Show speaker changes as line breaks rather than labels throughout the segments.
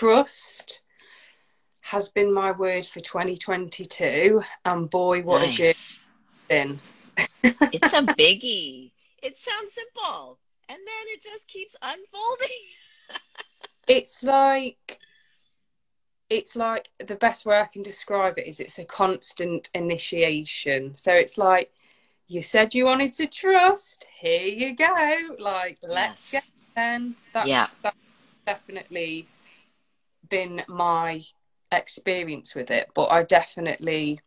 trust has been my word for 2022, and boy, what nice. a journey it's been.
it's a biggie. It sounds simple, and then it just keeps unfolding.
it's like it's like the best way I can describe it is it's a constant initiation. So it's like you said you wanted to trust. Here you go. Like let's yes. get then. That's, yeah. that's definitely been my experience with it. But I definitely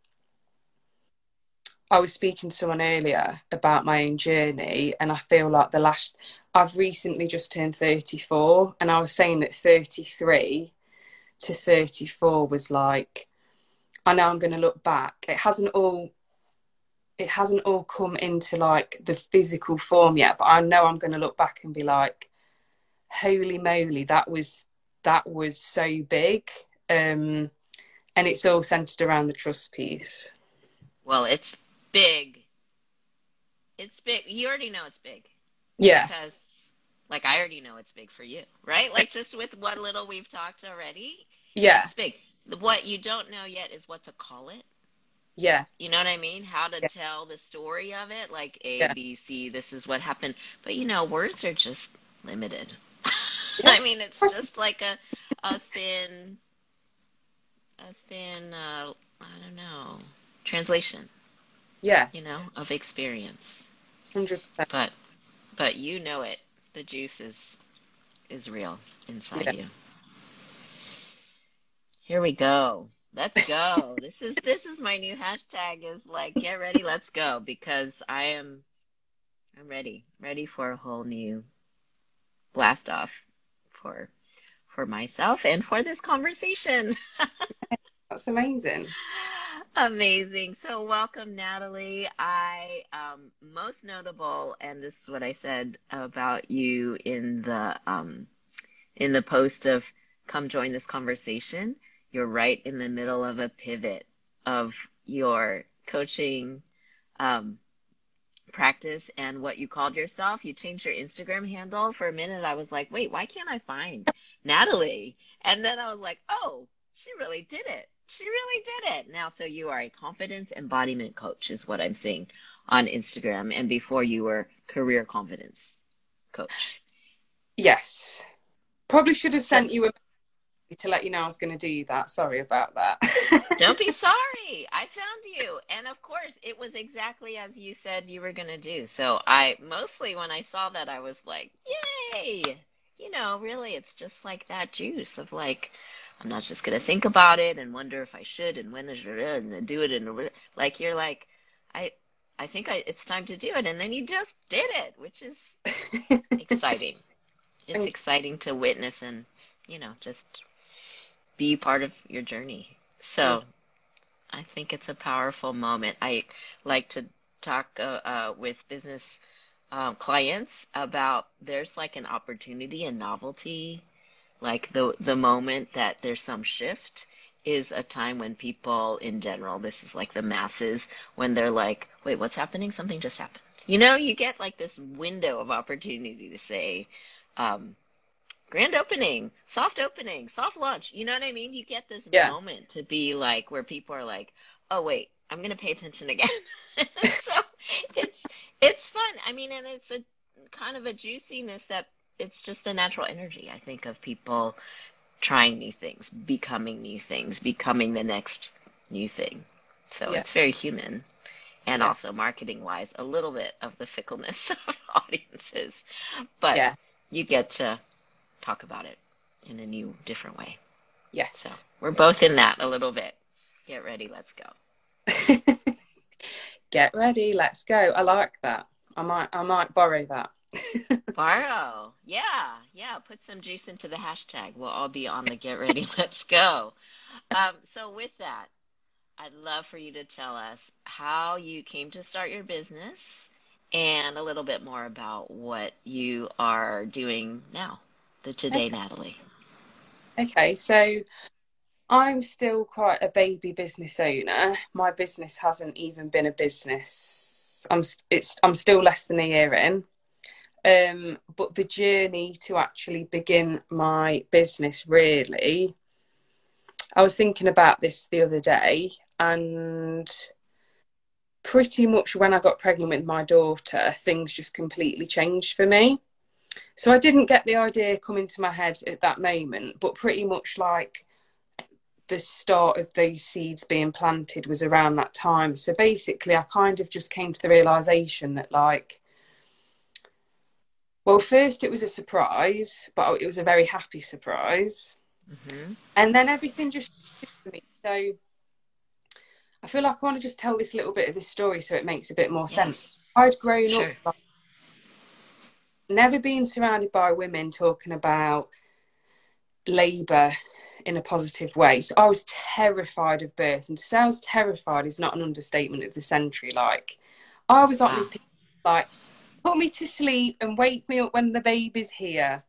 I was speaking to someone earlier about my own journey, and I feel like the last I've recently just turned 34, and I was saying that 33 to 34 was like I know I'm going to look back. It hasn't all it hasn't all come into like the physical form yet, but I know I'm going to look back and be like holy moly that was that was so big. Um and it's all centered around the trust piece.
Well, it's big. It's big. You already know it's big.
Yeah.
Because like I already know it's big for you, right? Like just with what little we've talked already.
Yeah.
It's big. What you don't know yet is what to call it.
Yeah.
You know what I mean? How to yeah. tell the story of it, like A, yeah. B, C, this is what happened. But you know, words are just limited. I mean, it's just like a a thin a thin uh I don't know, translation.
Yeah.
You know, of experience.
100%.
But but you know it the juice is is real inside yeah. you. Here we go. Let's go. this is this is my new hashtag is like get ready, let's go because I am I'm ready. Ready for a whole new blast off for for myself and for this conversation.
That's amazing.
Amazing. So, welcome, Natalie. I um, most notable, and this is what I said about you in the um, in the post of "Come join this conversation." You're right in the middle of a pivot of your coaching um, practice and what you called yourself. You changed your Instagram handle for a minute. I was like, wait, why can't I find Natalie? And then I was like, oh, she really did it she really did it. Now, so you are a confidence embodiment coach, is what I'm seeing on Instagram. And before you were career confidence coach.
Yes. Probably should have sent you a to let you know I was going to do that. Sorry about that.
Don't be sorry. I found you. And of course, it was exactly as you said you were going to do. So I mostly when I saw that I was like, "Yay!" You know, really it's just like that juice of like I'm not just gonna think about it and wonder if I should and when I should and do it and like you're like I I think I, it's time to do it and then you just did it, which is exciting. It's exciting to witness and you know just be part of your journey. So I think it's a powerful moment. I like to talk uh, uh, with business um, clients about there's like an opportunity and novelty like the the moment that there's some shift is a time when people in general this is like the masses when they're like wait what's happening? Something just happened. You know you get like this window of opportunity to say um, grand opening soft opening soft launch you know what i mean you get this yeah. moment to be like where people are like oh wait i'm going to pay attention again so it's it's fun i mean and it's a kind of a juiciness that it's just the natural energy, I think, of people trying new things, becoming new things, becoming the next new thing. So yeah. it's very human. And yeah. also marketing wise, a little bit of the fickleness of audiences. But yeah. you get to talk about it in a new, different way.
Yes.
So we're both in that a little bit. Get ready, let's go.
Get ready, let's go. I like that. I might I might borrow that.
Borrow. Yeah. Yeah. Put some juice into the hashtag. We'll all be on the get ready. Let's go. Um, so, with that, I'd love for you to tell us how you came to start your business and a little bit more about what you are doing now, the Today okay. Natalie.
Okay. So, I'm still quite a baby business owner. My business hasn't even been a business. I'm it's I'm still less than a year in. Um, but the journey to actually begin my business really, I was thinking about this the other day, and pretty much when I got pregnant with my daughter, things just completely changed for me. So I didn't get the idea come into my head at that moment, but pretty much like the start of those seeds being planted was around that time. So basically, I kind of just came to the realization that, like, well, first it was a surprise, but it was a very happy surprise. Mm-hmm. And then everything just for me. So I feel like I want to just tell this little bit of this story so it makes a bit more yes. sense. I'd grown sure. up never been surrounded by women talking about labour in a positive way. So I was terrified of birth, and to say I was terrified is not an understatement of the century. Like I was like wow. these people, like put me to sleep and wake me up when the baby's here.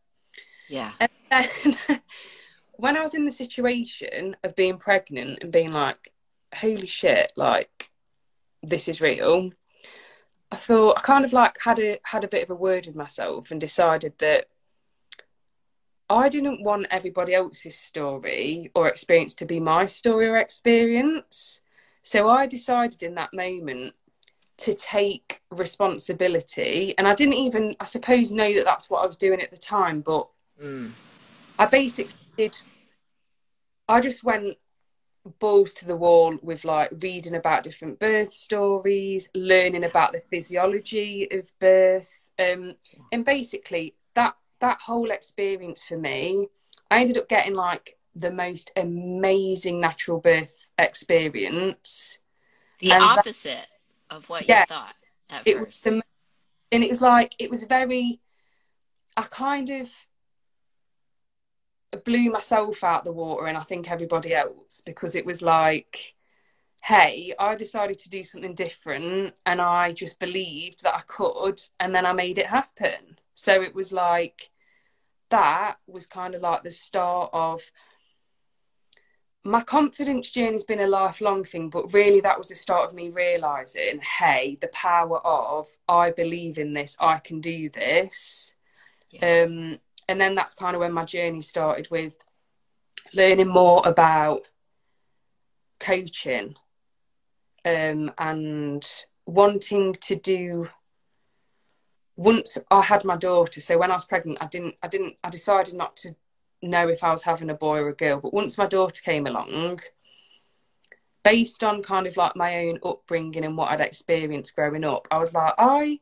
Yeah.
And then when I was in the situation of being pregnant and being like, holy shit, like this is real. I thought I kind of like had a had a bit of a word with myself and decided that I didn't want everybody else's story or experience to be my story or experience. So I decided in that moment to take responsibility. And I didn't even, I suppose, know that that's what I was doing at the time, but mm. I basically did, I just went balls to the wall with like reading about different birth stories, learning about the physiology of birth. Um, and basically, that that whole experience for me, I ended up getting like the most amazing natural birth experience.
The and opposite that, of what yeah, you thought at
it
first.
Was the, and it was like it was very I kind of blew myself out the water and I think everybody else because it was like hey, I decided to do something different and I just believed that I could and then I made it happen. So it was like that was kind of like the start of my confidence journey has been a lifelong thing, but really that was the start of me realizing, hey, the power of I believe in this, I can do this. Yeah. Um, and then that's kind of when my journey started with learning more about coaching um, and wanting to do once I had my daughter, so when I was pregnant, I didn't, I didn't, I decided not to know if I was having a boy or a girl. But once my daughter came along, based on kind of like my own upbringing and what I'd experienced growing up, I was like, I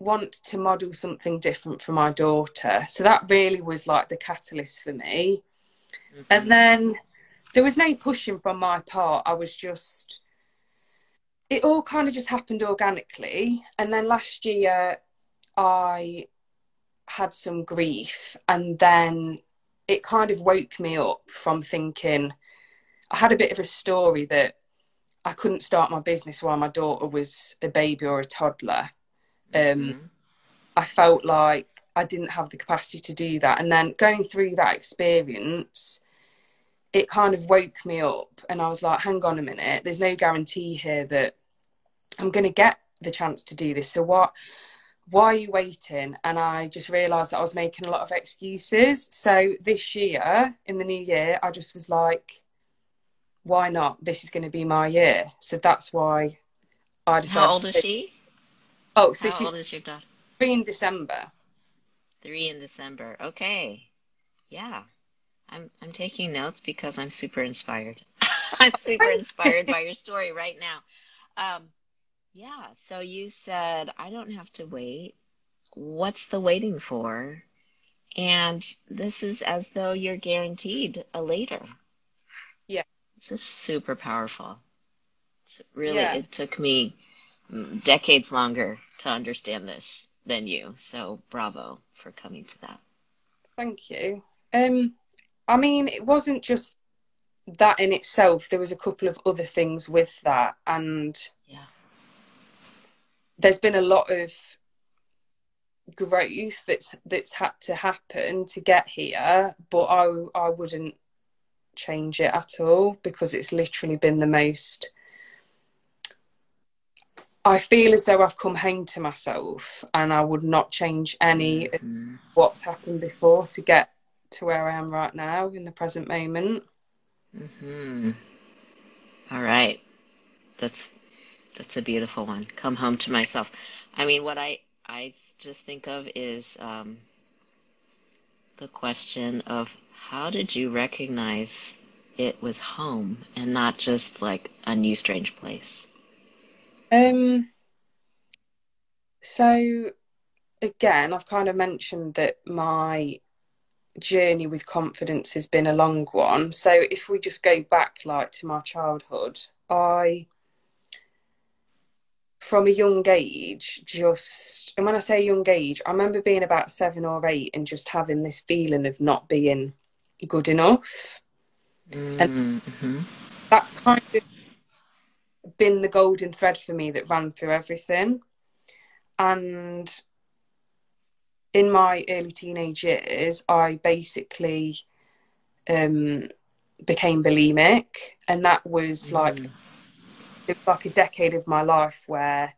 want to model something different for my daughter. So that really was like the catalyst for me. Mm-hmm. And then there was no pushing from my part. I was just, it all kind of just happened organically. And then last year, I had some grief and then it kind of woke me up from thinking I had a bit of a story that I couldn't start my business while my daughter was a baby or a toddler. Um, mm-hmm. I felt like I didn't have the capacity to do that. And then going through that experience, it kind of woke me up. And I was like, hang on a minute, there's no guarantee here that I'm going to get the chance to do this. So, what? why are you waiting? And I just realised that I was making a lot of excuses. So this year, in the new year, I just was like, why not? This is going to be my year. So that's why I decided.
How old is she?
Oh, so
How
she's
old is your daughter?
Three in December.
Three in December. Okay. Yeah. I'm I'm taking notes because I'm super inspired. I'm super inspired by your story right now. Um, yeah. So you said, I don't have to wait. What's the waiting for? And this is as though you're guaranteed a later.
Yeah.
This is super powerful. It's really, yeah. it took me decades longer to understand this than you. So bravo for coming to that.
Thank you. Um, I mean, it wasn't just that in itself. There was a couple of other things with that, and
yeah
there's been a lot of growth that's that's had to happen to get here but i i wouldn't change it at all because it's literally been the most I feel as though I've come home to myself and I would not change any
Mm-hmm.
of what's happened before to get to where I am right now in the present moment.
hmm All right. That's that's a beautiful one. Come home to myself. I mean, what I I just think of is um, the question of how did you recognize it was home and not just like a new strange place?
Um so again, I've kind of mentioned that my journey with confidence has been a long one. So if we just go back like to my childhood, I from a young age just and when I say young age, I remember being about seven or eight and just having this feeling of not being good enough.
Mm-hmm.
That's kind of been the golden thread for me that ran through everything. And in my early teenage years, I basically um, became bulimic, and that was like it was like a decade of my life where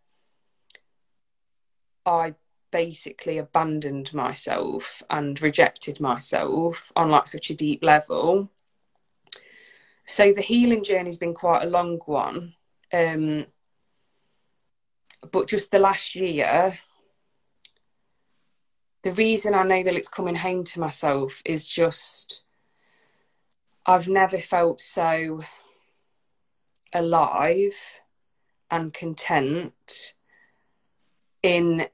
I basically abandoned myself and rejected myself on like such a deep level. So the healing journey's been quite a long one. Um, but just the last year, the reason I know that it's coming home to myself is just I've never felt so alive and content in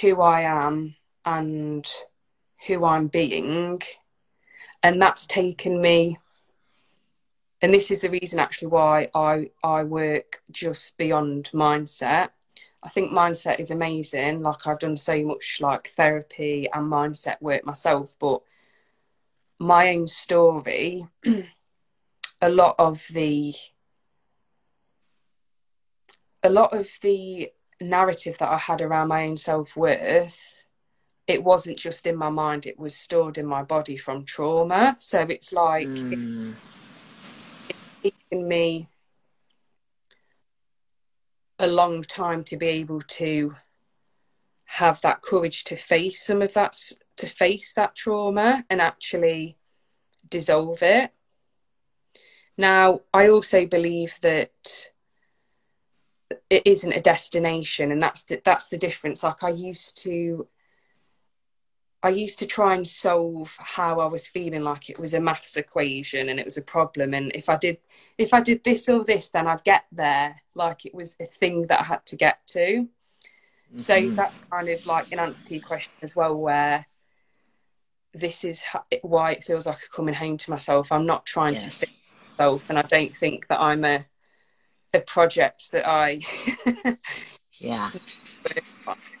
who I am and who I'm being. And that's taken me and this is the reason actually why I, I work just beyond mindset. I think mindset is amazing. Like I've done so much like therapy and mindset work myself, but my own story, a lot of the a lot of the narrative that I had around my own self worth, it wasn't just in my mind, it was stored in my body from trauma. So it's like
Mm.
it's taken me a long time to be able to have that courage to face some of that to face that trauma and actually dissolve it. Now i also believe that it isn't a destination and that's the, that's the difference. Like i used to I used to try and solve how I was feeling like it was a maths equation and it was a problem and if I did if I did this or this then I'd get there like it was a thing that I had to get to. So
Mhm.
that's kind of like an answer to your question as well where this is why it feels like I'm coming home to myself. I'm not trying to
Yes.
fix myself and I don't think that I'm a a project that I
Yeah.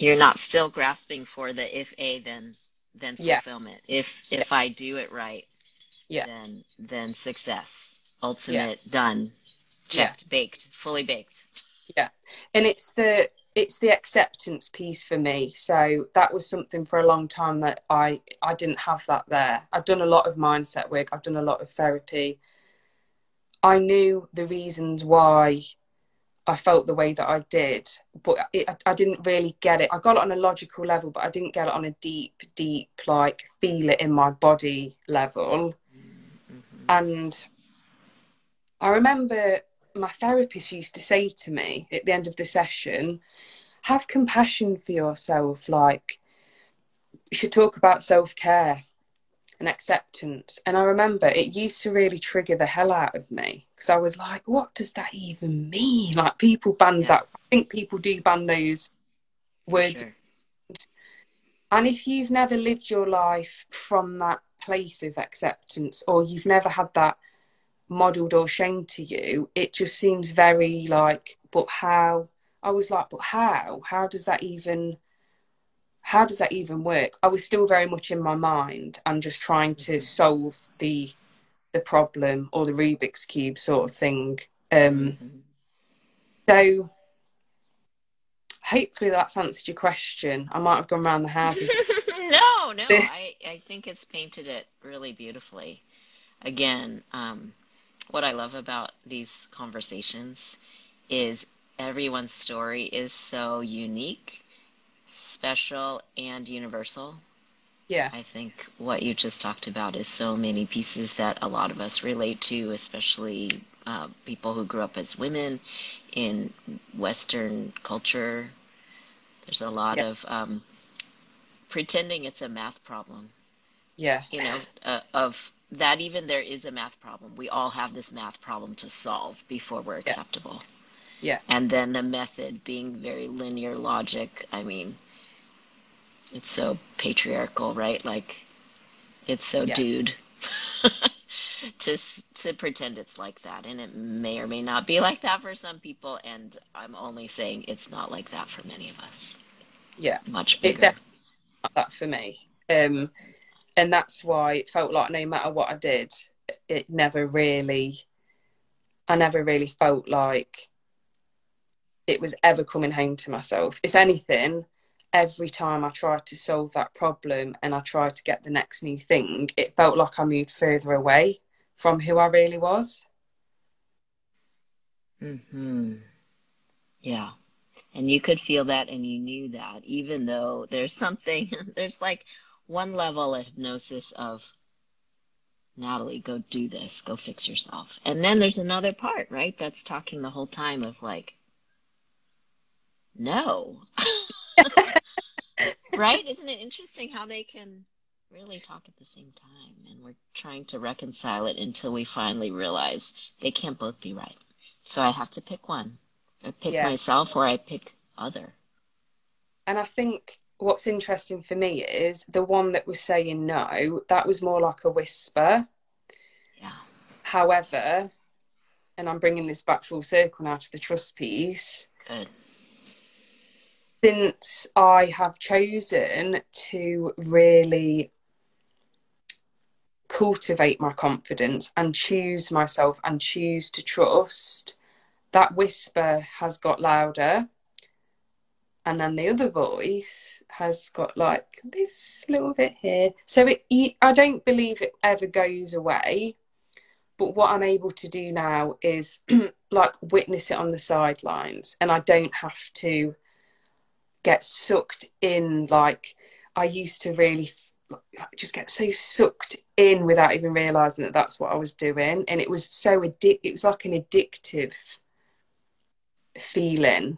You're not still grasping for the if A then then
Yeah.
fulfillment. If if I do it right,
Yeah.
then then success. Ultimate done. Checked, baked, fully baked. Yeah.
And it's the it's the acceptance piece for me so that was something for a long time that i i didn't have that there i've done a lot of mindset work i've done a lot of therapy i knew the reasons why i felt the way that i did but it, I, I didn't really get it. I got it on a logical level but i didn't get it on a deep deep like feel it in my body level. Mm-hmm. And I remember my therapist used to say to me at the end of the session, have compassion for yourself. Like, you should talk about self care and acceptance. And I remember it used to really trigger the hell out of me because I was like, what does that even mean? Like, people ban
Yeah.
that. I think people do ban those words
Sure.
and if you've never lived your life from that place of acceptance or you've never had that modeled or shown to you, it just seems very like, but how? I was like, but how? How does that even? How does that even work? I was still very much in my mind and just trying to solve the the problem or the Rubik's cube sort of thing. Um,
Mhm.
so hopefully that's answered your question. I might have gone around the houses.
no, no, I, I think it's painted it really beautifully. Again, um, what I love about these conversations is everyone's story is so unique, special, and universal.
Yeah.
I think what you just talked about is so many pieces that a lot of us relate to, especially uh, people who grew up as women in Western culture. There's a lot
Yeah.
of um, pretending it's a math problem,
Yeah.
you know, uh, of that even there is a math problem. We all have this math problem to solve before we're acceptable.
Yeah.
And then the method being very linear logic. I mean, it's so patriarchal, right? Like, it's so
Yeah.
dude to to pretend it's like that, and it may or may not be like that for some people. And I'm only saying it's not like that for many of us.
Yeah.
Much
It
bigger.
definitely not that for me. Um, and that's why it felt like no matter what I did, it never really, I never really felt like it was ever coming home to myself. If anything, every time I tried to solve that problem and I tried to get the next new thing, it felt like I moved further away from who I really was.
hmm Yeah. And you could feel that and you knew that, even though there's something, there's like one level of hypnosis of Natalie, go do this, go fix yourself. And then there's another part, right? That's talking the whole time of like, no. Right? Isn't it interesting how they can really talk at the same time? And we're trying to reconcile it until we finally realize they can't both be right. So I have to pick one. I pick
Yeah.
myself or I pick other.
And I think what's interesting for me is the one that was saying no, that was more like a whisper.
Yeah.
However, and I'm bringing this back full circle now to the trust piece,
Good.
Since I have chosen to really cultivate my confidence and choose myself and choose to trust, that whisper has got louder. And then the other voice has got like this little bit here. So it, I don't believe it ever goes away. But what I'm able to do now is like witness it on the sidelines. And I don't have to get sucked in like I used to really just get so sucked in without even realizing that that's what I was doing. And it was so addic it was like an addictive feeling.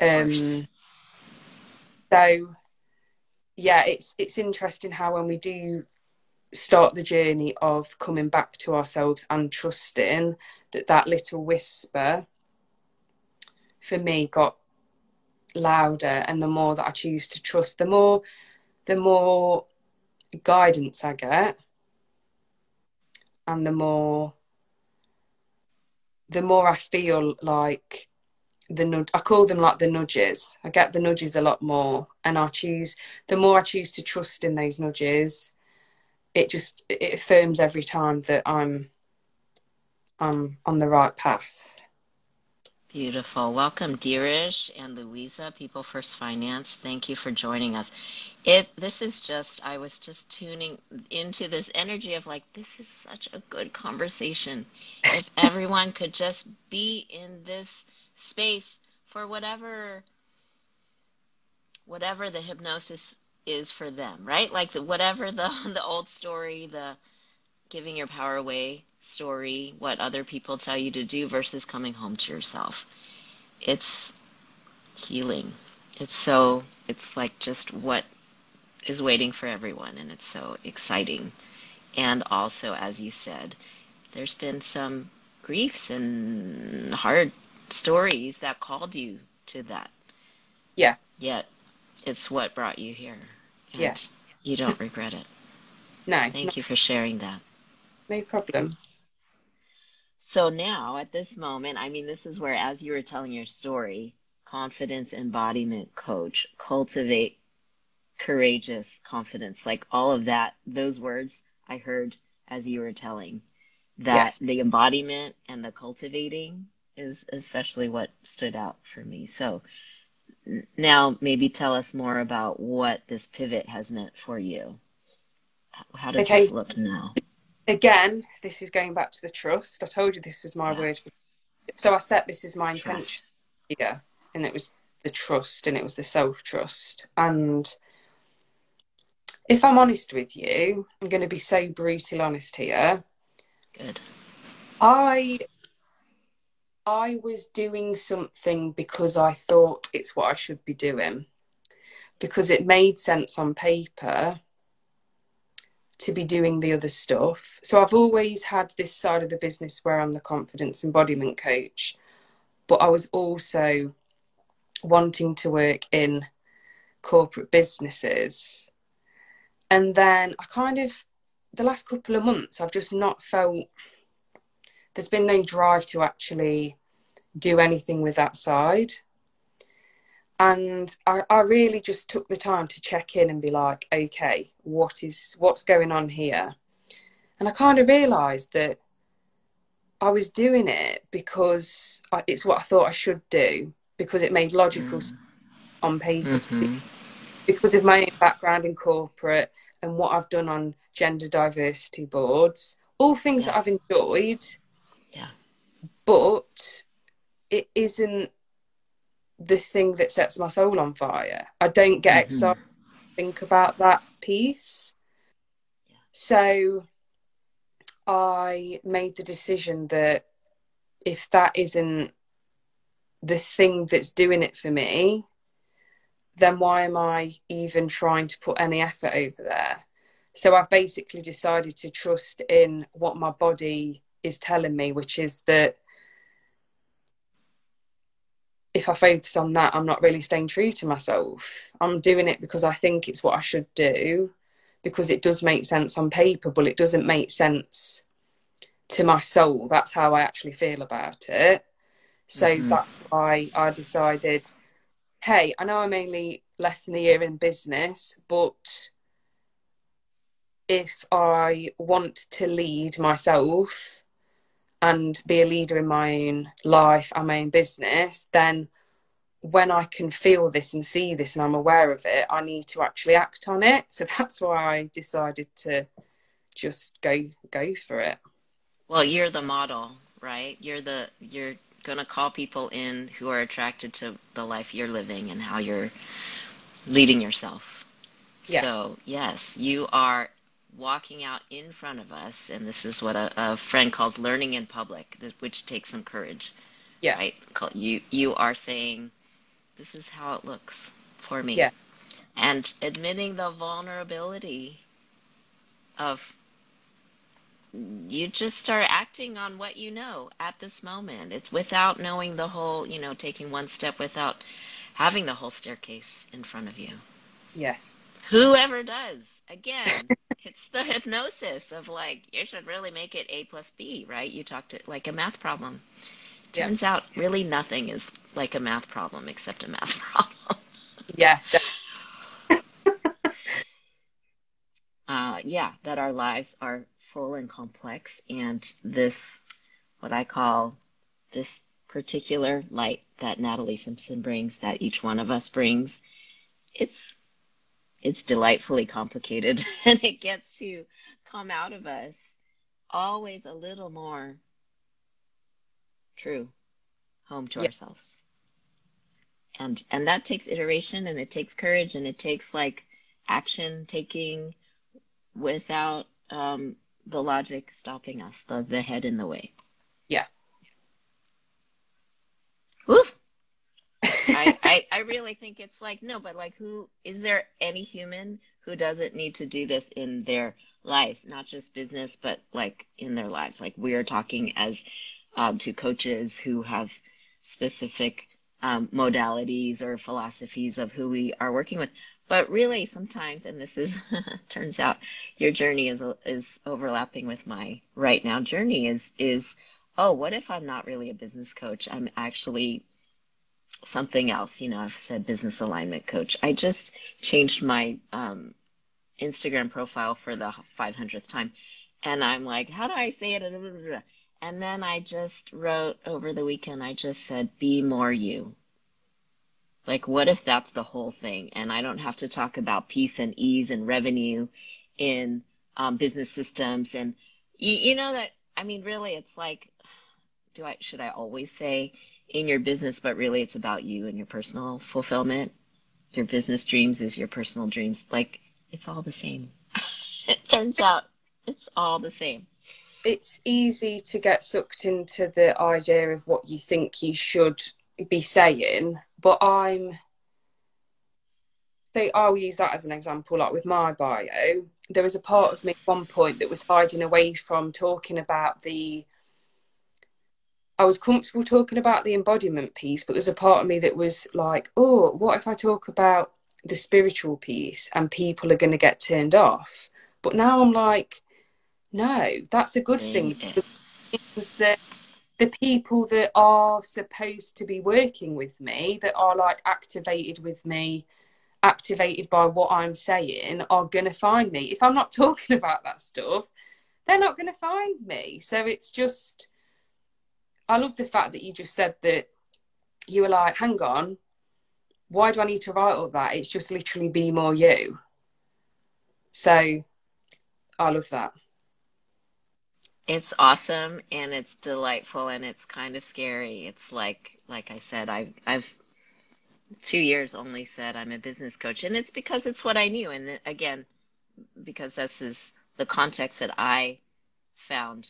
Um so yeah it's it's interesting how when we do start the journey of coming back to ourselves and trusting that that little whisper for me got louder and the more that I choose to trust the more the more guidance I get and the more the more I feel like the nudge I call them like the nudges. I get the nudges a lot more and I choose the more I choose to trust in those nudges it just it affirms every time that I'm I'm on the right path
Beautiful. Welcome, Deerish and Louisa, People First Finance. Thank you for joining us. It this is just I was just tuning into this energy of like this is such a good conversation. If everyone could just be in this space for whatever whatever the hypnosis is for them, right? Like the, whatever the the old story, the giving your power away story, what other people tell you to do versus coming home to yourself. It's healing. It's so, it's like just what is waiting for everyone, and it's so exciting. And also, as you said, there's been some griefs and hard stories that called you to that.
Yeah.
Yet, it's what brought you here. And
Yeah.
you don't regret it.
no
Thank
no,
you for sharing that.
No problem
So now, at this moment, I mean, this is where, as you were telling your story, confidence embodiment coach, cultivate courageous confidence, like all of that, those words I heard as you were telling, that
Yes.
the embodiment and the cultivating is especially what stood out for me. So now maybe tell us more about what this pivot has meant for you. How does
Okay.
this look now?
Again, this is going back to the trust. I told you this was my
Yeah.
word. So I set this as my
Trust.
intention here, and it was the trust and it was the self trust. And if I'm honest with you, I'm going to be so brutal honest here.
Good.
I I was doing something because I thought it's what I should be doing because it made sense on paper to be doing the other stuff. So I've always had this side of the business where I'm the confidence embodiment coach, but I was also wanting to work in corporate businesses. And then I kind of, the last couple of months, I've just not felt there's been no drive to actually do anything with that side. And I, I really just took the time to check in and be like, okay, what is what's going on here? And I kind of realised that I was doing it because I, it's what I thought I should do because it made logical mm. on paper mm-hmm. because of my background in corporate and what I've done on gender diversity boards, all things yeah. that I've enjoyed.
Yeah.
But it isn't the thing that sets my soul on fire. I don't get mm-hmm. excited to think about that piece. Yeah. So I made the decision that if that isn't the thing that's doing it for me, then why am I even trying to put any effort over there? So I've basically decided to trust in what my body is telling me, which is that if I focus on that, I'm not really staying true to myself. I'm doing it because I think it's what I should do, because it does make sense on paper, but it doesn't make sense to my soul. That's how I actually feel about it. So mm-hmm. that's why I decided hey, I know I'm only less than a year in business, but if I want to lead myself, and be a leader in my own life and my own business, then when I can feel this and see this and I'm aware of it, I need to actually act on it. So that's why I decided to just go go for it.
Well, you're the model, right? You're the you're gonna call people in who are attracted to the life you're living and how you're leading yourself. Yes. So yes, you are walking out in front of us, and this is what a, a friend calls learning in public, which takes some courage.
Yeah.
Right. You you are saying, this is how it looks for me.
Yeah.
And admitting the vulnerability of you just start acting on what you know at this moment. It's without knowing the whole, you know, taking one step without having the whole staircase in front of you.
Yes.
Whoever does. Again, it's the hypnosis of like you should really make it a plus b right? You talked it like a math problem. Turns out really nothing is like a math problem except a math problem.
Yeah
uh, yeah that our lives are full and complex and this what i call this particular light that natalie simpson brings that each one of us brings it's it's delightfully complicated and it gets to come out of us always a little more true home to ourselves. And and that takes iteration and it takes courage and it takes like action taking without um, the logic stopping us the, the head in the way.
Yeah.
Woof. I, I, I really think it's like no, but like who is there any human who doesn't need to do this in their life, not just business, but like in their lives? Like we are talking as um, to coaches who have specific um, modalities or philosophies of who we are working with. But really, sometimes, and this is turns out your journey is is overlapping with my right now journey. Is is oh, what if I'm not really a business coach? I'm actually something else. You know, I've said business alignment coach. I just changed my um, Instagram profile for the 500th time. And I'm like, how do I say it? And then I just wrote over the weekend, I just said, be more you. Like, what if that's the whole thing? And I don't have to talk about peace and ease and revenue in um, business systems. And you, you know that, I mean, really, it's like, do I, should I always say in your business, but really it's about you and your personal fulfillment. Your business dreams is your personal dreams. Like it's all the same. it turns out it's all the same.
It's easy to get sucked into the idea of what you think you should be saying, but I'm so I'll use that as an example, like with my bio. There was a part of me at one point that was hiding away from talking about the I was comfortable talking about the embodiment piece, but there's a part of me that was like, oh, what if I talk about the spiritual piece and people are going to get turned off? But now I'm like, no, that's a good thing mm. because it means that the people that are supposed to be working with me, that are like activated with me, activated by what I'm saying, are going to find me. If I'm not talking about that stuff, they're not going to find me. So it's just I love the fact that you just said that you were like, hang on, why do I need to write all that? It's just literally be more you. So I love that.
It's awesome and it's delightful and it's kind of scary. It's like like I said, I've I've two years only said I'm a business coach and it's because it's what I knew and again because this is the context that I found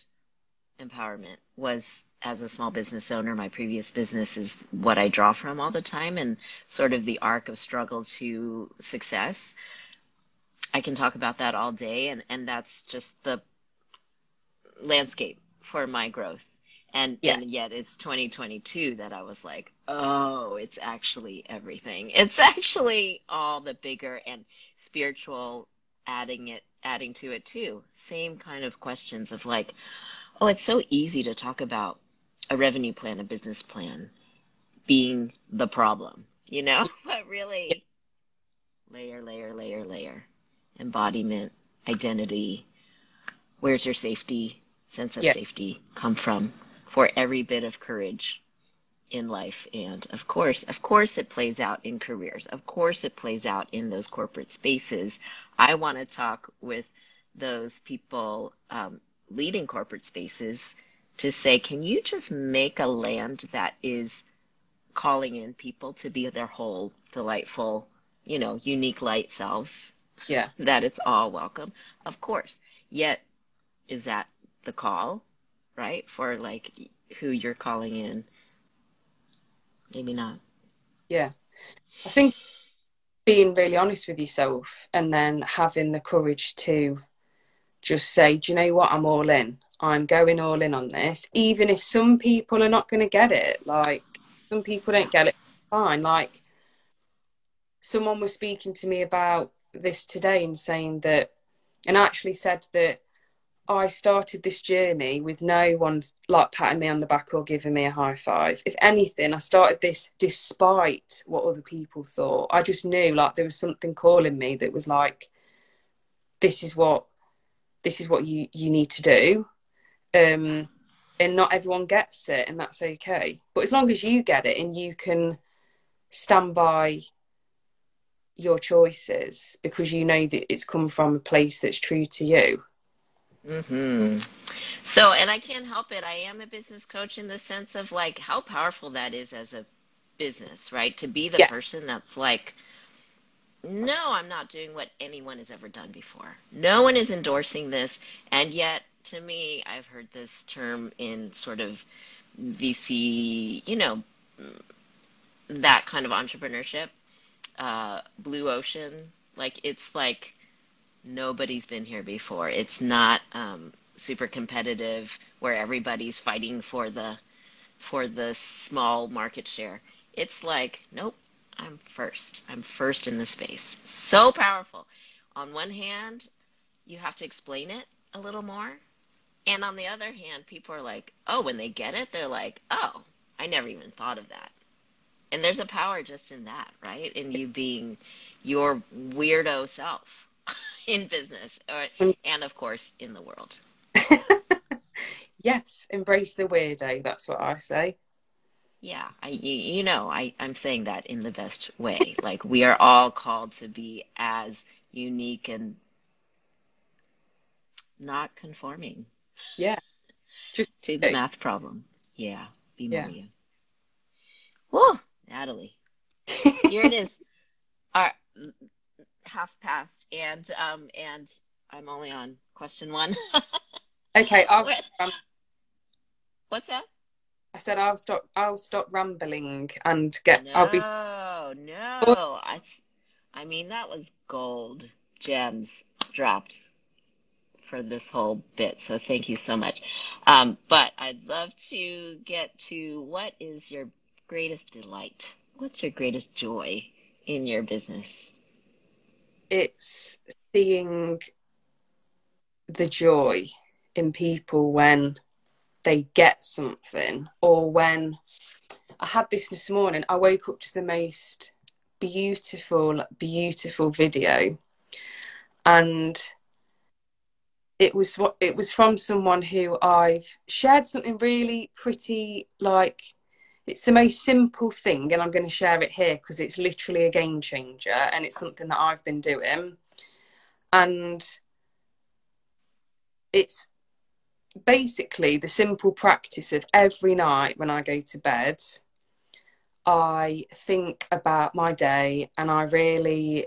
empowerment was as a small business owner, my previous business is what I draw from all the time and sort of the arc of struggle to success. I can talk about that all day and, and that's just the landscape for my growth. And, yeah. and yet it's 2022 that I was like, oh, it's actually everything. It's actually all the bigger and spiritual adding it, adding to it too. Same kind of questions of like, oh, it's so easy to talk about a revenue plan, a business plan being the problem, you know? but really, layer, layer, layer, layer. Embodiment, identity. Where's your safety, sense of yeah. safety come from for every bit of courage in life? And of course, of course, it plays out in careers. Of course, it plays out in those corporate spaces. I want to talk with those people um, leading corporate spaces to say, can you just make a land that is calling in people to be their whole, delightful, you know, unique light selves?
Yeah.
That it's all welcome. Of course. Yet, is that the call, right? For like who you're calling in? Maybe not.
Yeah. I think being really honest with yourself and then having the courage to just say, do you know what? I'm all in. I'm going all in on this, even if some people are not going to get it. Like, some people don't get it, fine. Like, someone was speaking to me about this today and saying that, and actually said that I started this journey with no one like patting me on the back or giving me a high five. If anything, I started this despite what other people thought. I just knew like there was something calling me that was like, this is what this is what you you need to do um, and not everyone gets it and that's okay but as long as you get it and you can stand by your choices because you know that it's come from a place that's true to you
hmm so and i can't help it i am a business coach in the sense of like how powerful that is as a business right to be the yeah. person that's like no, I'm not doing what anyone has ever done before. No one is endorsing this. And yet, to me, I've heard this term in sort of VC, you know, that kind of entrepreneurship, uh, blue ocean. Like, it's like nobody's been here before. It's not um, super competitive where everybody's fighting for the for the small market share. It's like, nope, I'm first. I'm first in the space. So powerful. On one hand, you have to explain it a little more. And on the other hand, people are like, oh, when they get it, they're like, oh, I never even thought of that. And there's a power just in that, right? In you being your weirdo self in business or, and, of course, in the world.
yes, embrace the weirdo. That's what I say.
Yeah, I you, you know, I I'm saying that in the best way. like we are all called to be as unique and not conforming.
Yeah.
Just to the math problem. Yeah, be
yeah.
more you. Whoa, Natalie. Here it is. Our half past, and um, and I'm only on question one.
okay, I'll.
What? What's that?
I said I'll stop. I'll stop rambling and get.
No,
I'll be.
Oh no. I, I mean that was gold gems dropped for this whole bit. So thank you so much. Um, but I'd love to get to what is your greatest delight? What's your greatest joy in your business?
It's seeing the joy in people when they get something or when I had this this morning. I woke up to the most beautiful, beautiful video, and it was it was from someone who I've shared something really pretty like it's the most simple thing and I'm going to share it here because it's literally a game changer and it's something that I've been doing. And it's basically the simple practice of every night when I go to bed I think about my day and I really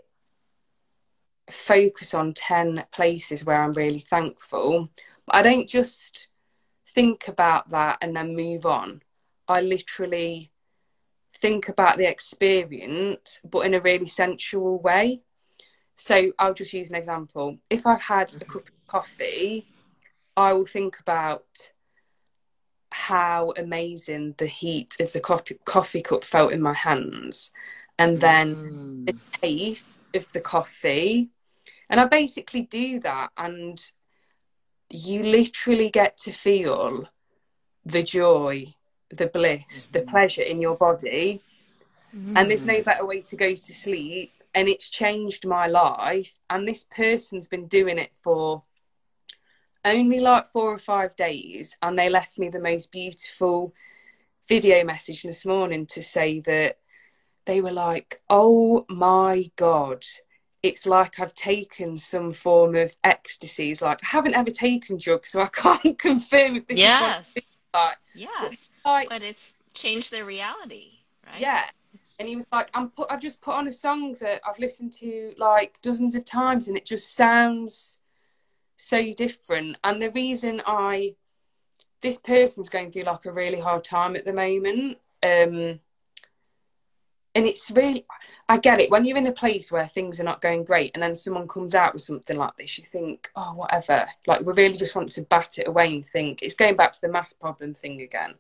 focus on 10 places where I'm really thankful. But I don't just think about that and then move on. I literally think about the experience, but in a really sensual way. So I'll just use an example. If I've had a cup of coffee, I will think about how amazing the heat of the coffee, coffee cup felt in my hands. And then mm. the taste of the coffee. And I basically do that, and you literally get to feel the joy, the bliss, mm-hmm. the pleasure in your body. Mm-hmm. And there's no mm. better way to go to sleep. And it's changed my life. And this person's been doing it for only like four or five days. And they left me the most beautiful video message this morning to say that they were like, oh my God, it's like I've taken some form of ecstasy. It's like I haven't ever taken drugs, so I can't confirm if this
yes.
is what like.
Yes. Like, but it's changed their reality, right?
Yeah. And he was like, I'm put I've just put on a song that I've listened to like dozens of times and it just sounds so different. And the reason I this person's going through like a really hard time at the moment. Um and it's really i get it when you're in a place where things are not going great and then someone comes out with something like this you think oh whatever. Like we really just want to bat it away and think it's going back to the math problem thing again.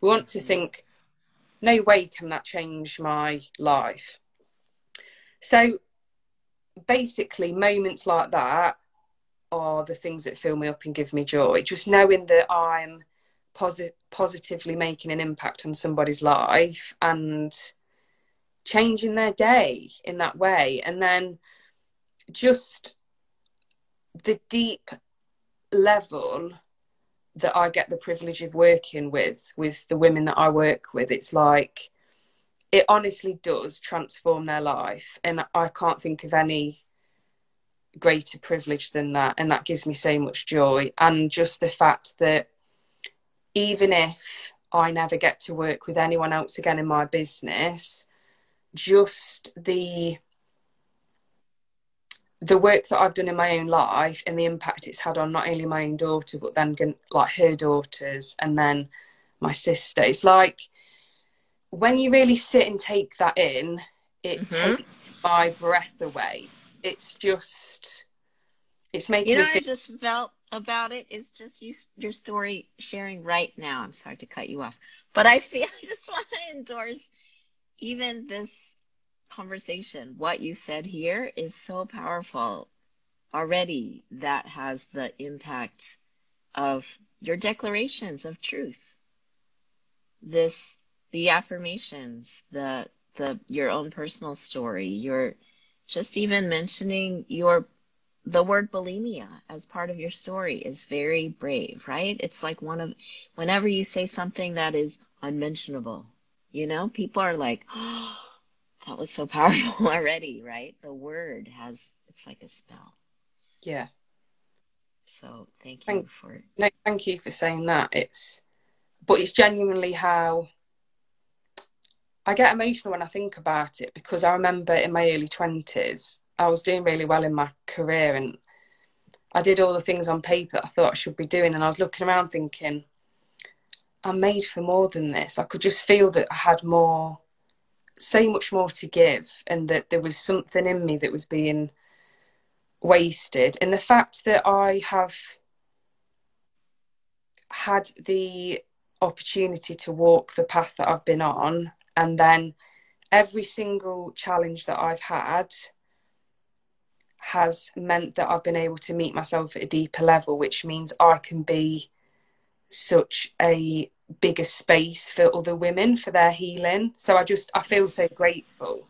We want to mm-hmm. think no way can that change my life. So basically moments like that are the things that fill me up and give me joy. Just knowing that i'm posi- positively making an impact on somebody's life and changing their day in that way. And then just the deep level that I get the privilege of working with with the women that I work with it's like it honestly does transform their life. And I can't think of any greater privilege than that. And that gives me so much joy. And just the fact that even if I never get to work with anyone else again in my business just the the work that I've done in my own life and the impact it's had on not only my own daughter but then like her daughters and then my sister. It's like when you really sit and take that in, it mm-hmm. takes my breath away. It's just it's making
you know
me
feel- I just felt about it is just you your story sharing right now. I'm sorry to cut you off, but I feel I just want to endorse even this conversation, what you said here is so powerful already that has the impact of your declarations of truth. This, the affirmations, the, the, your own personal story, your, just even mentioning your, the word bulimia as part of your story is very brave, right? It's like one of, whenever you say something that is unmentionable, you know, people are like, oh, that was so powerful already, right? The word has, it's like a spell.
Yeah.
So thank you
thank,
for.
No, thank you for saying that. It's, but it's genuinely how I get emotional when I think about it because I remember in my early 20s, I was doing really well in my career and I did all the things on paper that I thought I should be doing. And I was looking around thinking, I'm made for more than this. I could just feel that I had more, so much more to give, and that there was something in me that was being wasted. And the fact that I have had the opportunity to walk the path that I've been on, and then every single challenge that I've had has meant that I've been able to meet myself at a deeper level, which means I can be such a bigger space for other women for their healing. So I just I feel so grateful.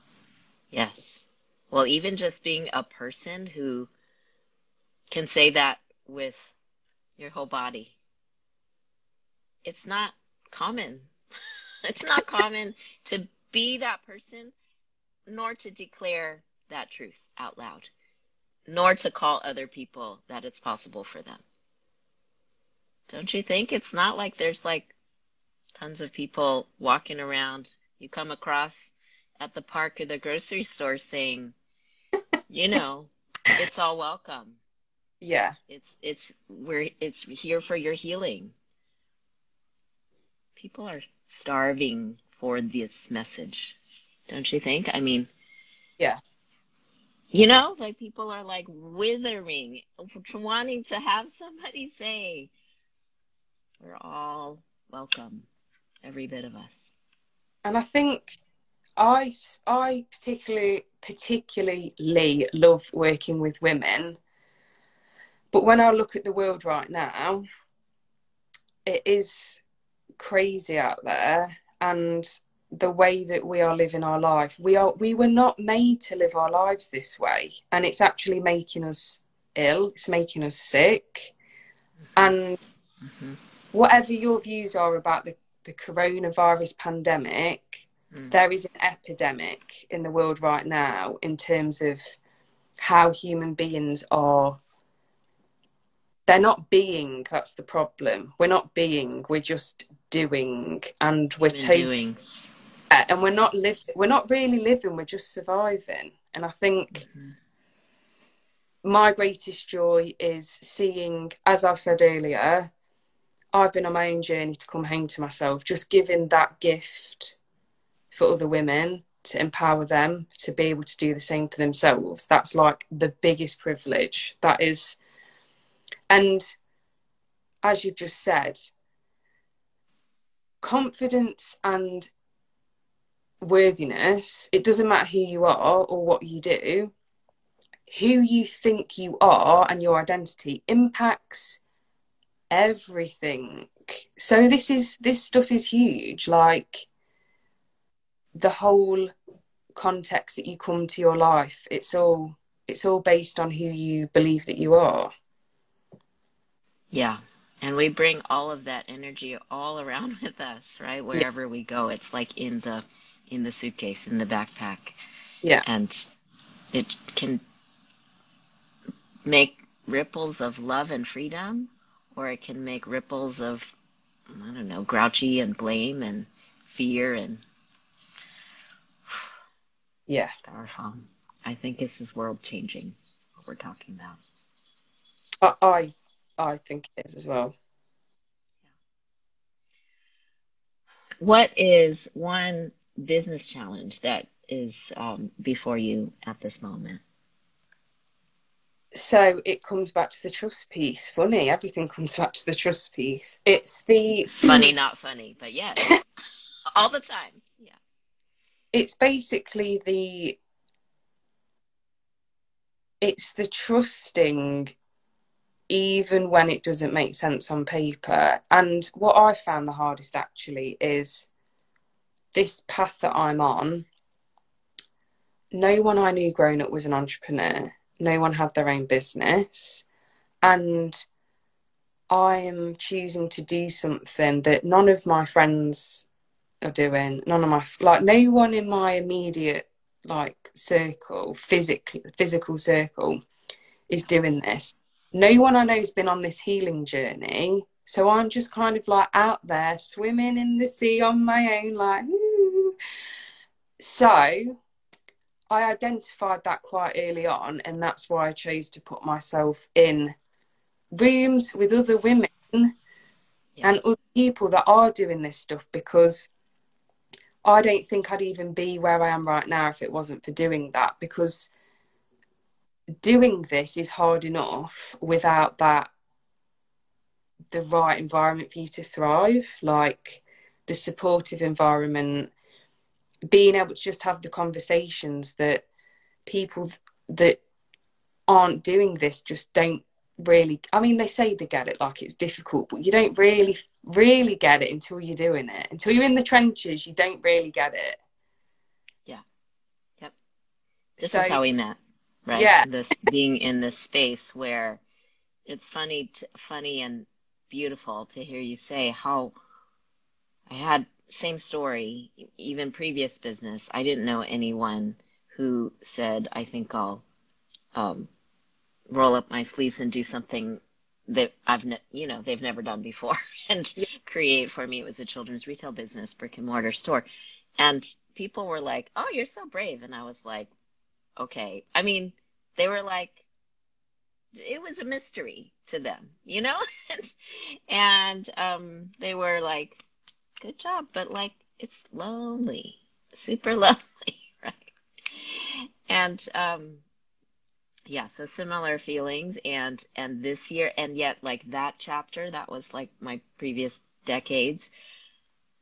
Yes. Well, even just being a person who can say that with your whole body. It's not common. it's not common to be that person nor to declare that truth out loud, nor to call other people that it's possible for them. Don't you think? It's not like there's like tons of people walking around you come across at the park or the grocery store saying, you know, it's all welcome.
Yeah.
It's it's we're it's here for your healing. People are starving for this message. Don't you think? I mean,
yeah.
You know, like people are like withering, wanting to have somebody say, we're all welcome, every bit of us.
And I think I, I particularly, particularly love working with women. But when I look at the world right now, it is crazy out there. And the way that we are living our life, we are we were not made to live our lives this way. And it's actually making us ill, it's making us sick. And mm-hmm whatever your views are about the, the coronavirus pandemic, mm. there is an epidemic in the world right now in terms of how human beings are. They're not being, that's the problem. We're not being, we're just doing. And we're totally. And we're not living, we're not really living, we're just surviving. And I think mm-hmm my greatest joy is seeing, as I've said earlier, I've been on my own journey to come home to myself, just giving that gift for other women to empower them to be able to do the same for themselves. That's like the biggest privilege. That is, and as you've just said, confidence and worthiness, it doesn't matter who you are or what you do, who you think you are and your identity impacts everything. So this is this stuff is huge. Like the whole context that you come to your life, it's all it's all based on who you believe that you are.
Yeah. And we bring all of that energy all around with us, right? Wherever yeah. we go. It's like in the in the suitcase, in the backpack.
Yeah.
And it can make ripples of love and freedom or it can make ripples of I don't know, grouchy and blame and fear and
yeah,
powerful. I think this is world changing. What we're talking about.
I I think it is as well.
What is one business challenge that is um, before you at this moment?
So it comes back to the trust piece. Funny, everything comes back to the trust piece. It's the
funny, not funny, but yes, all the time. Yeah,
it's basically the it's the trusting even when it doesn't make sense on paper. And what I found the hardest actually is this path that I'm on. No one I knew growing up was an entrepreneur no one had their own business. And I am choosing to do something that none of my friends are doing. None of my, like, no one in my immediate, like, circle, physical, physical circle is doing this. No one I know has been on this healing journey. So I'm just kind of like out there swimming in the sea on my own, like, Ooh. so I identified that quite early on, and that's why I chose to put myself in rooms with other women yeah. and other people that are doing this stuff because I don't think I'd even be where I am right now if it wasn't for doing that because doing this is hard enough without that the right environment for you to thrive like the supportive environment being able to just have the conversations that people that aren't doing this just don't really i mean they say they get it like it's difficult but you don't really really get it until you're doing it. Until you're in the trenches you don't really get it.
Yeah. Yep. This so, is how we met right?
Yeah.
This being in this space where it's funny to, funny and beautiful to hear you say how i had same story even previous business i didn't know anyone who said i think i'll um, roll up my sleeves and do something that I've, ne- you know, they've never done before and yeah. create for me. It was a children's retail business, brick and mortar store. And people were like, oh, you're so brave. And I was like, okay. I mean, they were like, it was a mystery to them, you know? and um, they were like, good job. But like, it's lonely, super lonely, right? And, um, yeah so similar feelings and and this year and yet like that chapter that was like my previous decades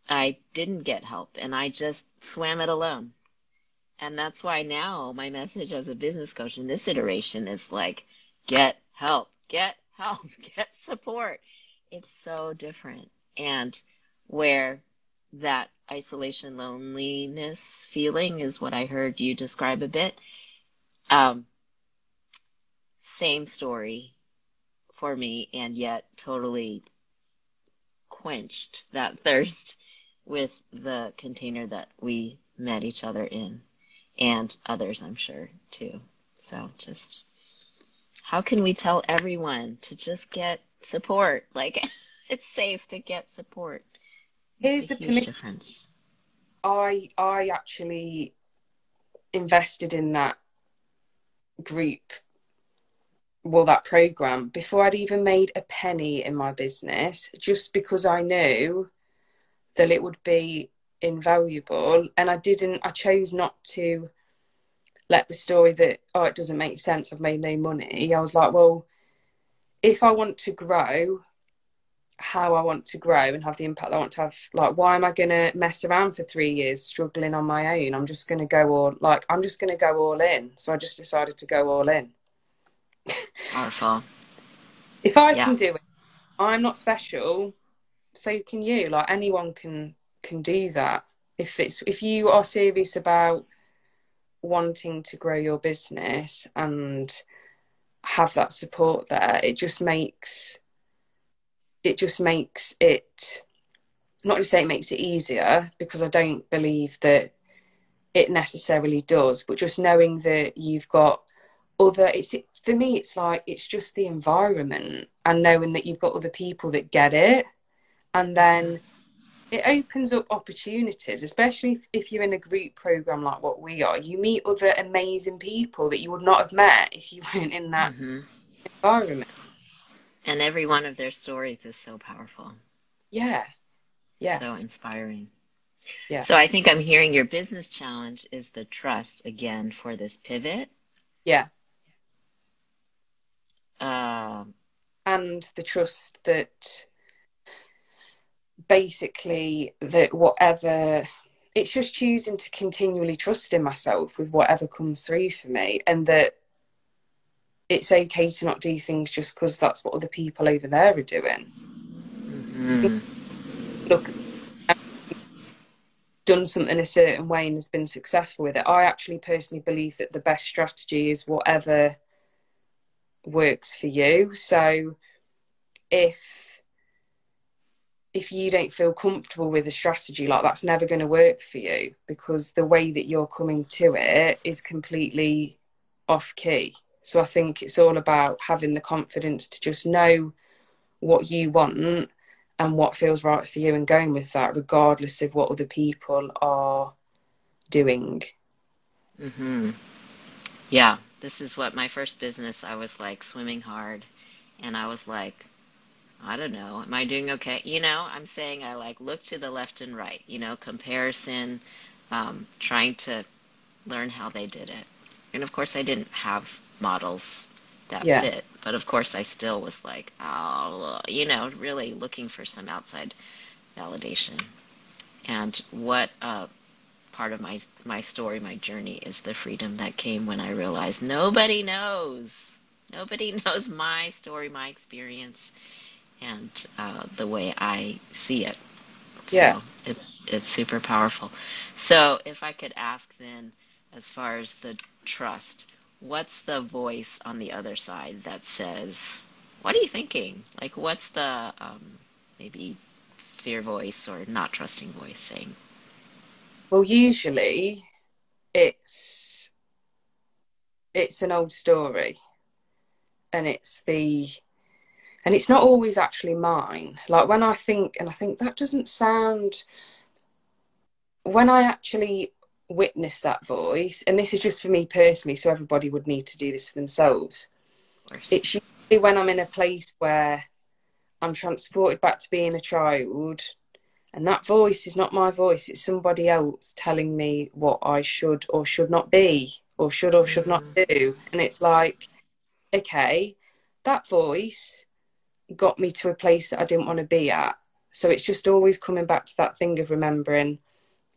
i didn't get help and i just swam it alone and that's why now my message as a business coach in this iteration is like get help get help get support it's so different and where that isolation loneliness feeling is what i heard you describe a bit um, same story for me and yet totally quenched that thirst with the container that we met each other in and others I'm sure too. So just how can we tell everyone to just get support? Like it's safe to get support.
Here's the permission. difference. I I actually invested in that group well that program before I'd even made a penny in my business just because I knew that it would be invaluable and I didn't I chose not to let the story that oh it doesn't make sense I've made no money I was like well if I want to grow how I want to grow and have the impact I want to have like why am I going to mess around for 3 years struggling on my own I'm just going to go all like I'm just going to go all in so I just decided to go all in oh,
Powerful.
if I yeah. can do it, I'm not special. So can you. Like anyone can can do that. If it's if you are serious about wanting to grow your business and have that support there, it just makes it just makes it not to say it makes it easier because I don't believe that it necessarily does, but just knowing that you've got other it's for me it's like it's just the environment and knowing that you've got other people that get it. And then it opens up opportunities especially if, if you're in a group program like what we are. You meet other amazing people that you would not have met if you weren't in that mm-hmm. environment
and every one of their stories is so powerful.
Yeah. Yeah
so inspiring.
Yeah
so i think i'm hearing your business challenge is the trust again for this pivot.
Yeah.
Um,
and the trust that basically that whatever it's just choosing to continually trust in myself with whatever comes through for me and that it's okay to not do things just because that's what other people over there are doing
mm-hmm.
look done something a certain way and has been successful with it i actually personally believe that the best strategy is whatever works for you. So if if you don't feel comfortable with a strategy like that's never going to work for you because the way that you're coming to it is completely off key. So I think it's all about having the confidence to just know what you want and what feels right for you and going with that regardless of what other people are doing.
hmm Yeah, this is what my first business. I was like swimming hard, and I was like, I don't know, am I doing okay? You know, I'm saying I like look to the left and right. You know, comparison, um, trying to learn how they did it, and of course, I didn't have models that
Yeah,
fit, but of course, I still was like, oh, you know, really looking for some outside validation. And what uh, part of my my story, my journey is the freedom that came when I realized nobody knows. Nobody knows my story, my experience, and uh, the way I see it.
yeah.
So it's it's super powerful. So if I could ask then, as far as the trust, what's the voice on the other side that says, "What are you thinking?" Like, what's the um, maybe fear voice or not trusting voice saying?
Well, usually it's it's an old story, and it's the and it's not always actually mine. Like when I think, and I think that doesn't sound. When I actually witness that voice, and this is just for me personally, so everybody would need to do this for themselves. It's usually when I'm in a place where I'm transported back to being a child, and that voice is not my voice, it's somebody else telling me what I should or should not be, or should or should not
Mhm.
do. And it's like, okay, that voice got me to a place that I didn't want to be at. So it's just always coming back to that thing of remembering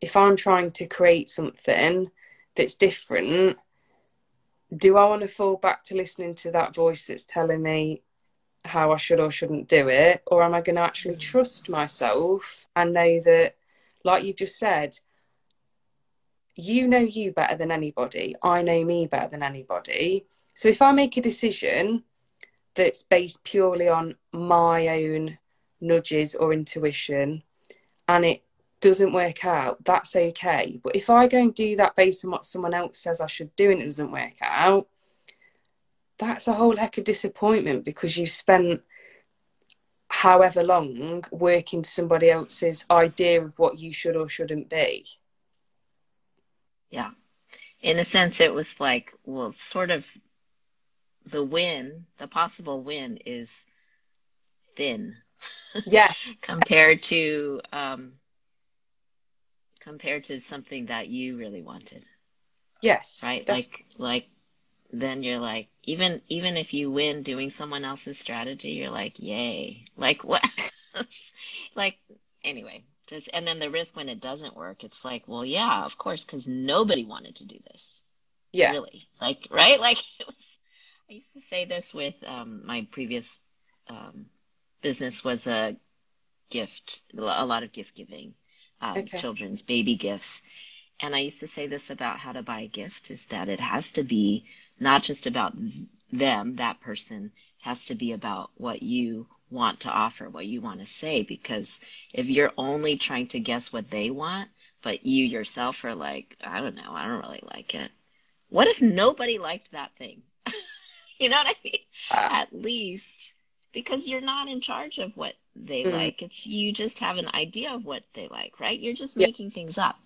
if I'm trying to create something that's different, do I want to fall back to listening to that voice that's telling me how I should or shouldn't do it? Or am I going to actually mm. trust myself and know that, like you've just said, you know you better than anybody. I know me better than anybody. So if I make a decision that's based purely on my own nudges or intuition and it doesn't work out, that's okay. But if I go and do that based on what someone else says I should do and it doesn't work out, that's a whole heck of disappointment because you spent however long working to somebody else's idea of what you should or shouldn't be.
Yeah. In a sense, it was like, well, sort of the win, the possible win is thin
Yeah,
compared to um, compared to something that you really wanted,
yes,
right? Like like then you're like even even if you win doing someone else's strategy, you're like, yay. Like what? like anyway, just and then the risk when it doesn't work, it's like, well, yeah, of course, because nobody wanted to do this.
yeah,
really like right like it was i used to say this with um, my previous um, business was a gift a lot of gift giving um,
okay,
children's baby gifts and i used to say this about how to buy a gift is that it has to be not just about them that person has to be about what you want to offer what you want to say because if you're only trying to guess what they want but you yourself are like i don't know i don't really like it what if nobody liked that thing? you know what I mean?
uh,
At least because you're not in charge of what they
mm,
like. It's you just have an idea of what they like, right? You're just making things up.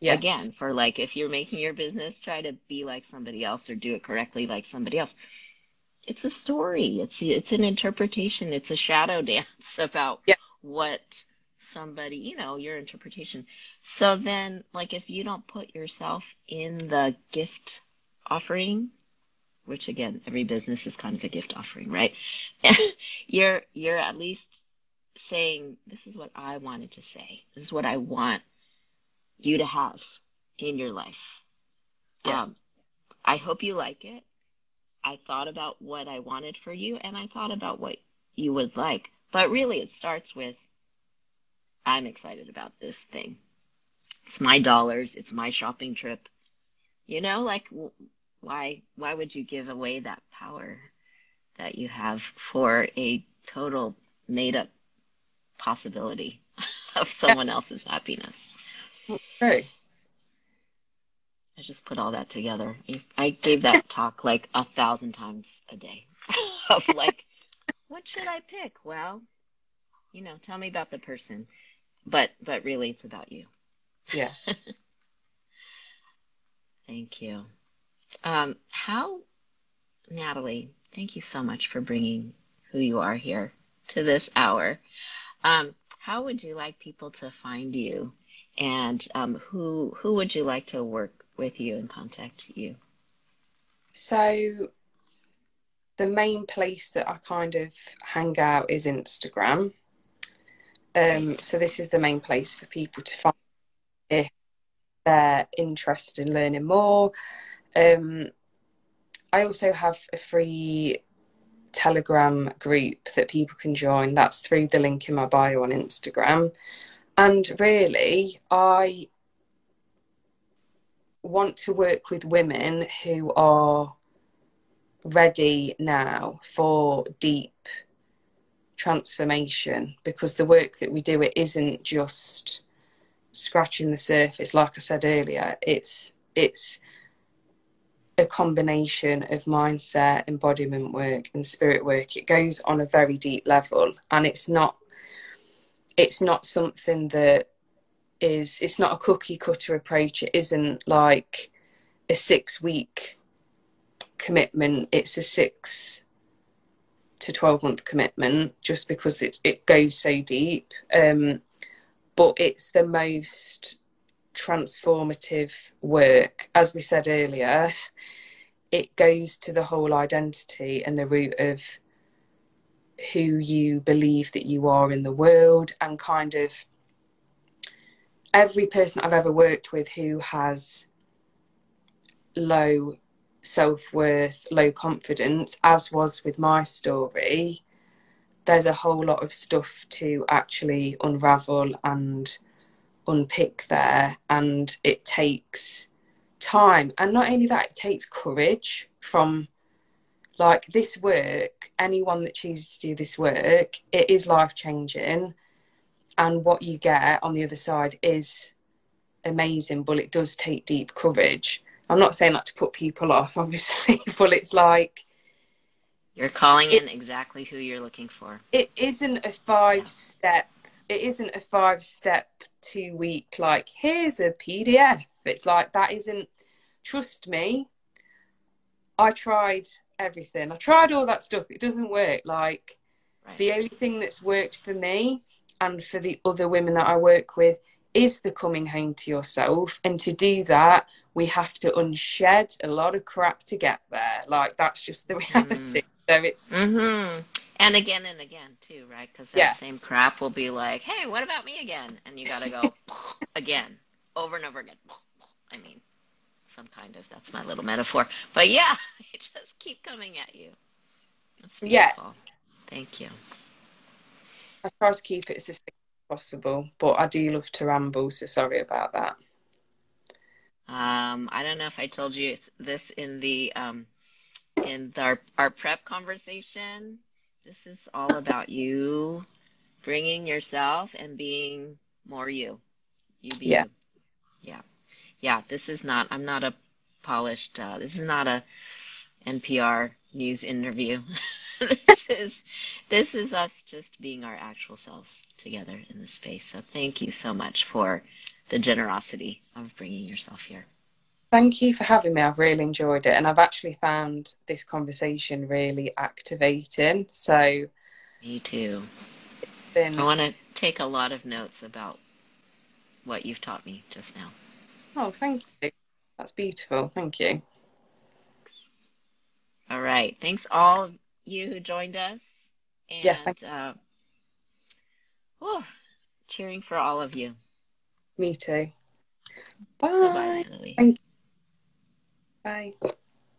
yes,
Again, for like if you're making your business, try to be like somebody else or do it correctly like somebody else. It's a story. It's it's an interpretation. It's a shadow dance about
yeah,
what somebody, you know, your interpretation. So then, like, if you don't put yourself in the gift offering, which again, every business is kind of a gift offering, right? You're you're at least saying, this is what I wanted to say. This is what I want you to have in your life.
yeah,
Um, I hope you like it. I thought about what I wanted for you, and I thought about what you would like. But really, it starts with I'm excited about this thing. It's my dollars. It's my shopping trip. You know, like why why would you give away that power that you have for a total made up possibility of someone else's happiness?
true.
I just put all that together. I I gave that talk like a thousand times a day of like, what should I pick? Well, you know, tell me about the person, but but really, it's about you.
Yeah,
Thank you. Um, how, Natalie, thank you so much for bringing who you are here to this hour. Um, how would you like people to find you? And um, who who would you like to work with you and contact you?
So the main place that I kind of hang out is Instagram. Um, so this is the main place for people to find if they're interested in learning more. Um, I also have a free Telegram group that people can join. That's through the link in my bio on Instagram. And really, I want to work with women who are ready now for deep transformation because the work that we do it isn't just scratching the surface like i said earlier it's it's a combination of mindset embodiment work and spirit work. It goes on a very deep level and it's not it's not something that is it's not a cookie cutter approach. It isn't like a six week commitment. It's a six to 12 month commitment just because it, it goes so deep. Um, but it's the most transformative work. As we said earlier it goes to the whole identity and the root of who you believe that you are in the world and kind of every person I've ever worked with who has low self worth, low confidence, as was with my story, there's a whole lot of stuff to actually unravel and unpick there. And it takes time. And not only that, it takes courage from like this work, anyone that chooses to do this work, it is life changing. And what you get on the other side is amazing, but it does take deep courage. I'm not saying that to put people off, obviously, but it's like
you're calling it, in exactly who you're looking for.
It isn't a five step. It isn't a five step, two week like here's a PDF. It's like that isn't. Trust me. I tried everything. I tried all that stuff. It doesn't work. Like right. the only thing that's worked for me and for the other women that I work with is the coming home to yourself. And to do that, we have to unshed a lot of crap to get there. Like that's just the mm-hmm. reality. Mm. So it's.
Mm-hmm. And again and again too, right? Because that yeah. same crap will be like, "Hey, what about me again?" And you got to go again, over and over again. I mean, some kind of that's my little metaphor, but yeah, it just keep coming at you. That's beautiful. Yeah. Thank you.
I try to keep it as succinct as possible, but I do love to ramble, so sorry about that.
Um, I don't know if I told you this in the um, in the, our our prep conversation. This is all about you bringing yourself and being more you. You be yeah. You. Yeah. Yeah. This is not. I'm not a polished. Uh, this is not a NPR news interview. this is this is us just being our actual selves together in this space. So thank you so much for the generosity of bringing yourself here.
Thank you for having me. I've really enjoyed it, and I've actually found this conversation really activating. So,
me too. Been... I want to take a lot of notes about what you've taught me just now.
Oh, thank you. That's beautiful. Thank you.
All right. Thanks all you who joined us. And, yeah. Thank uh, oh, cheering for all of you.
Me too. Bye. Bye. Bye.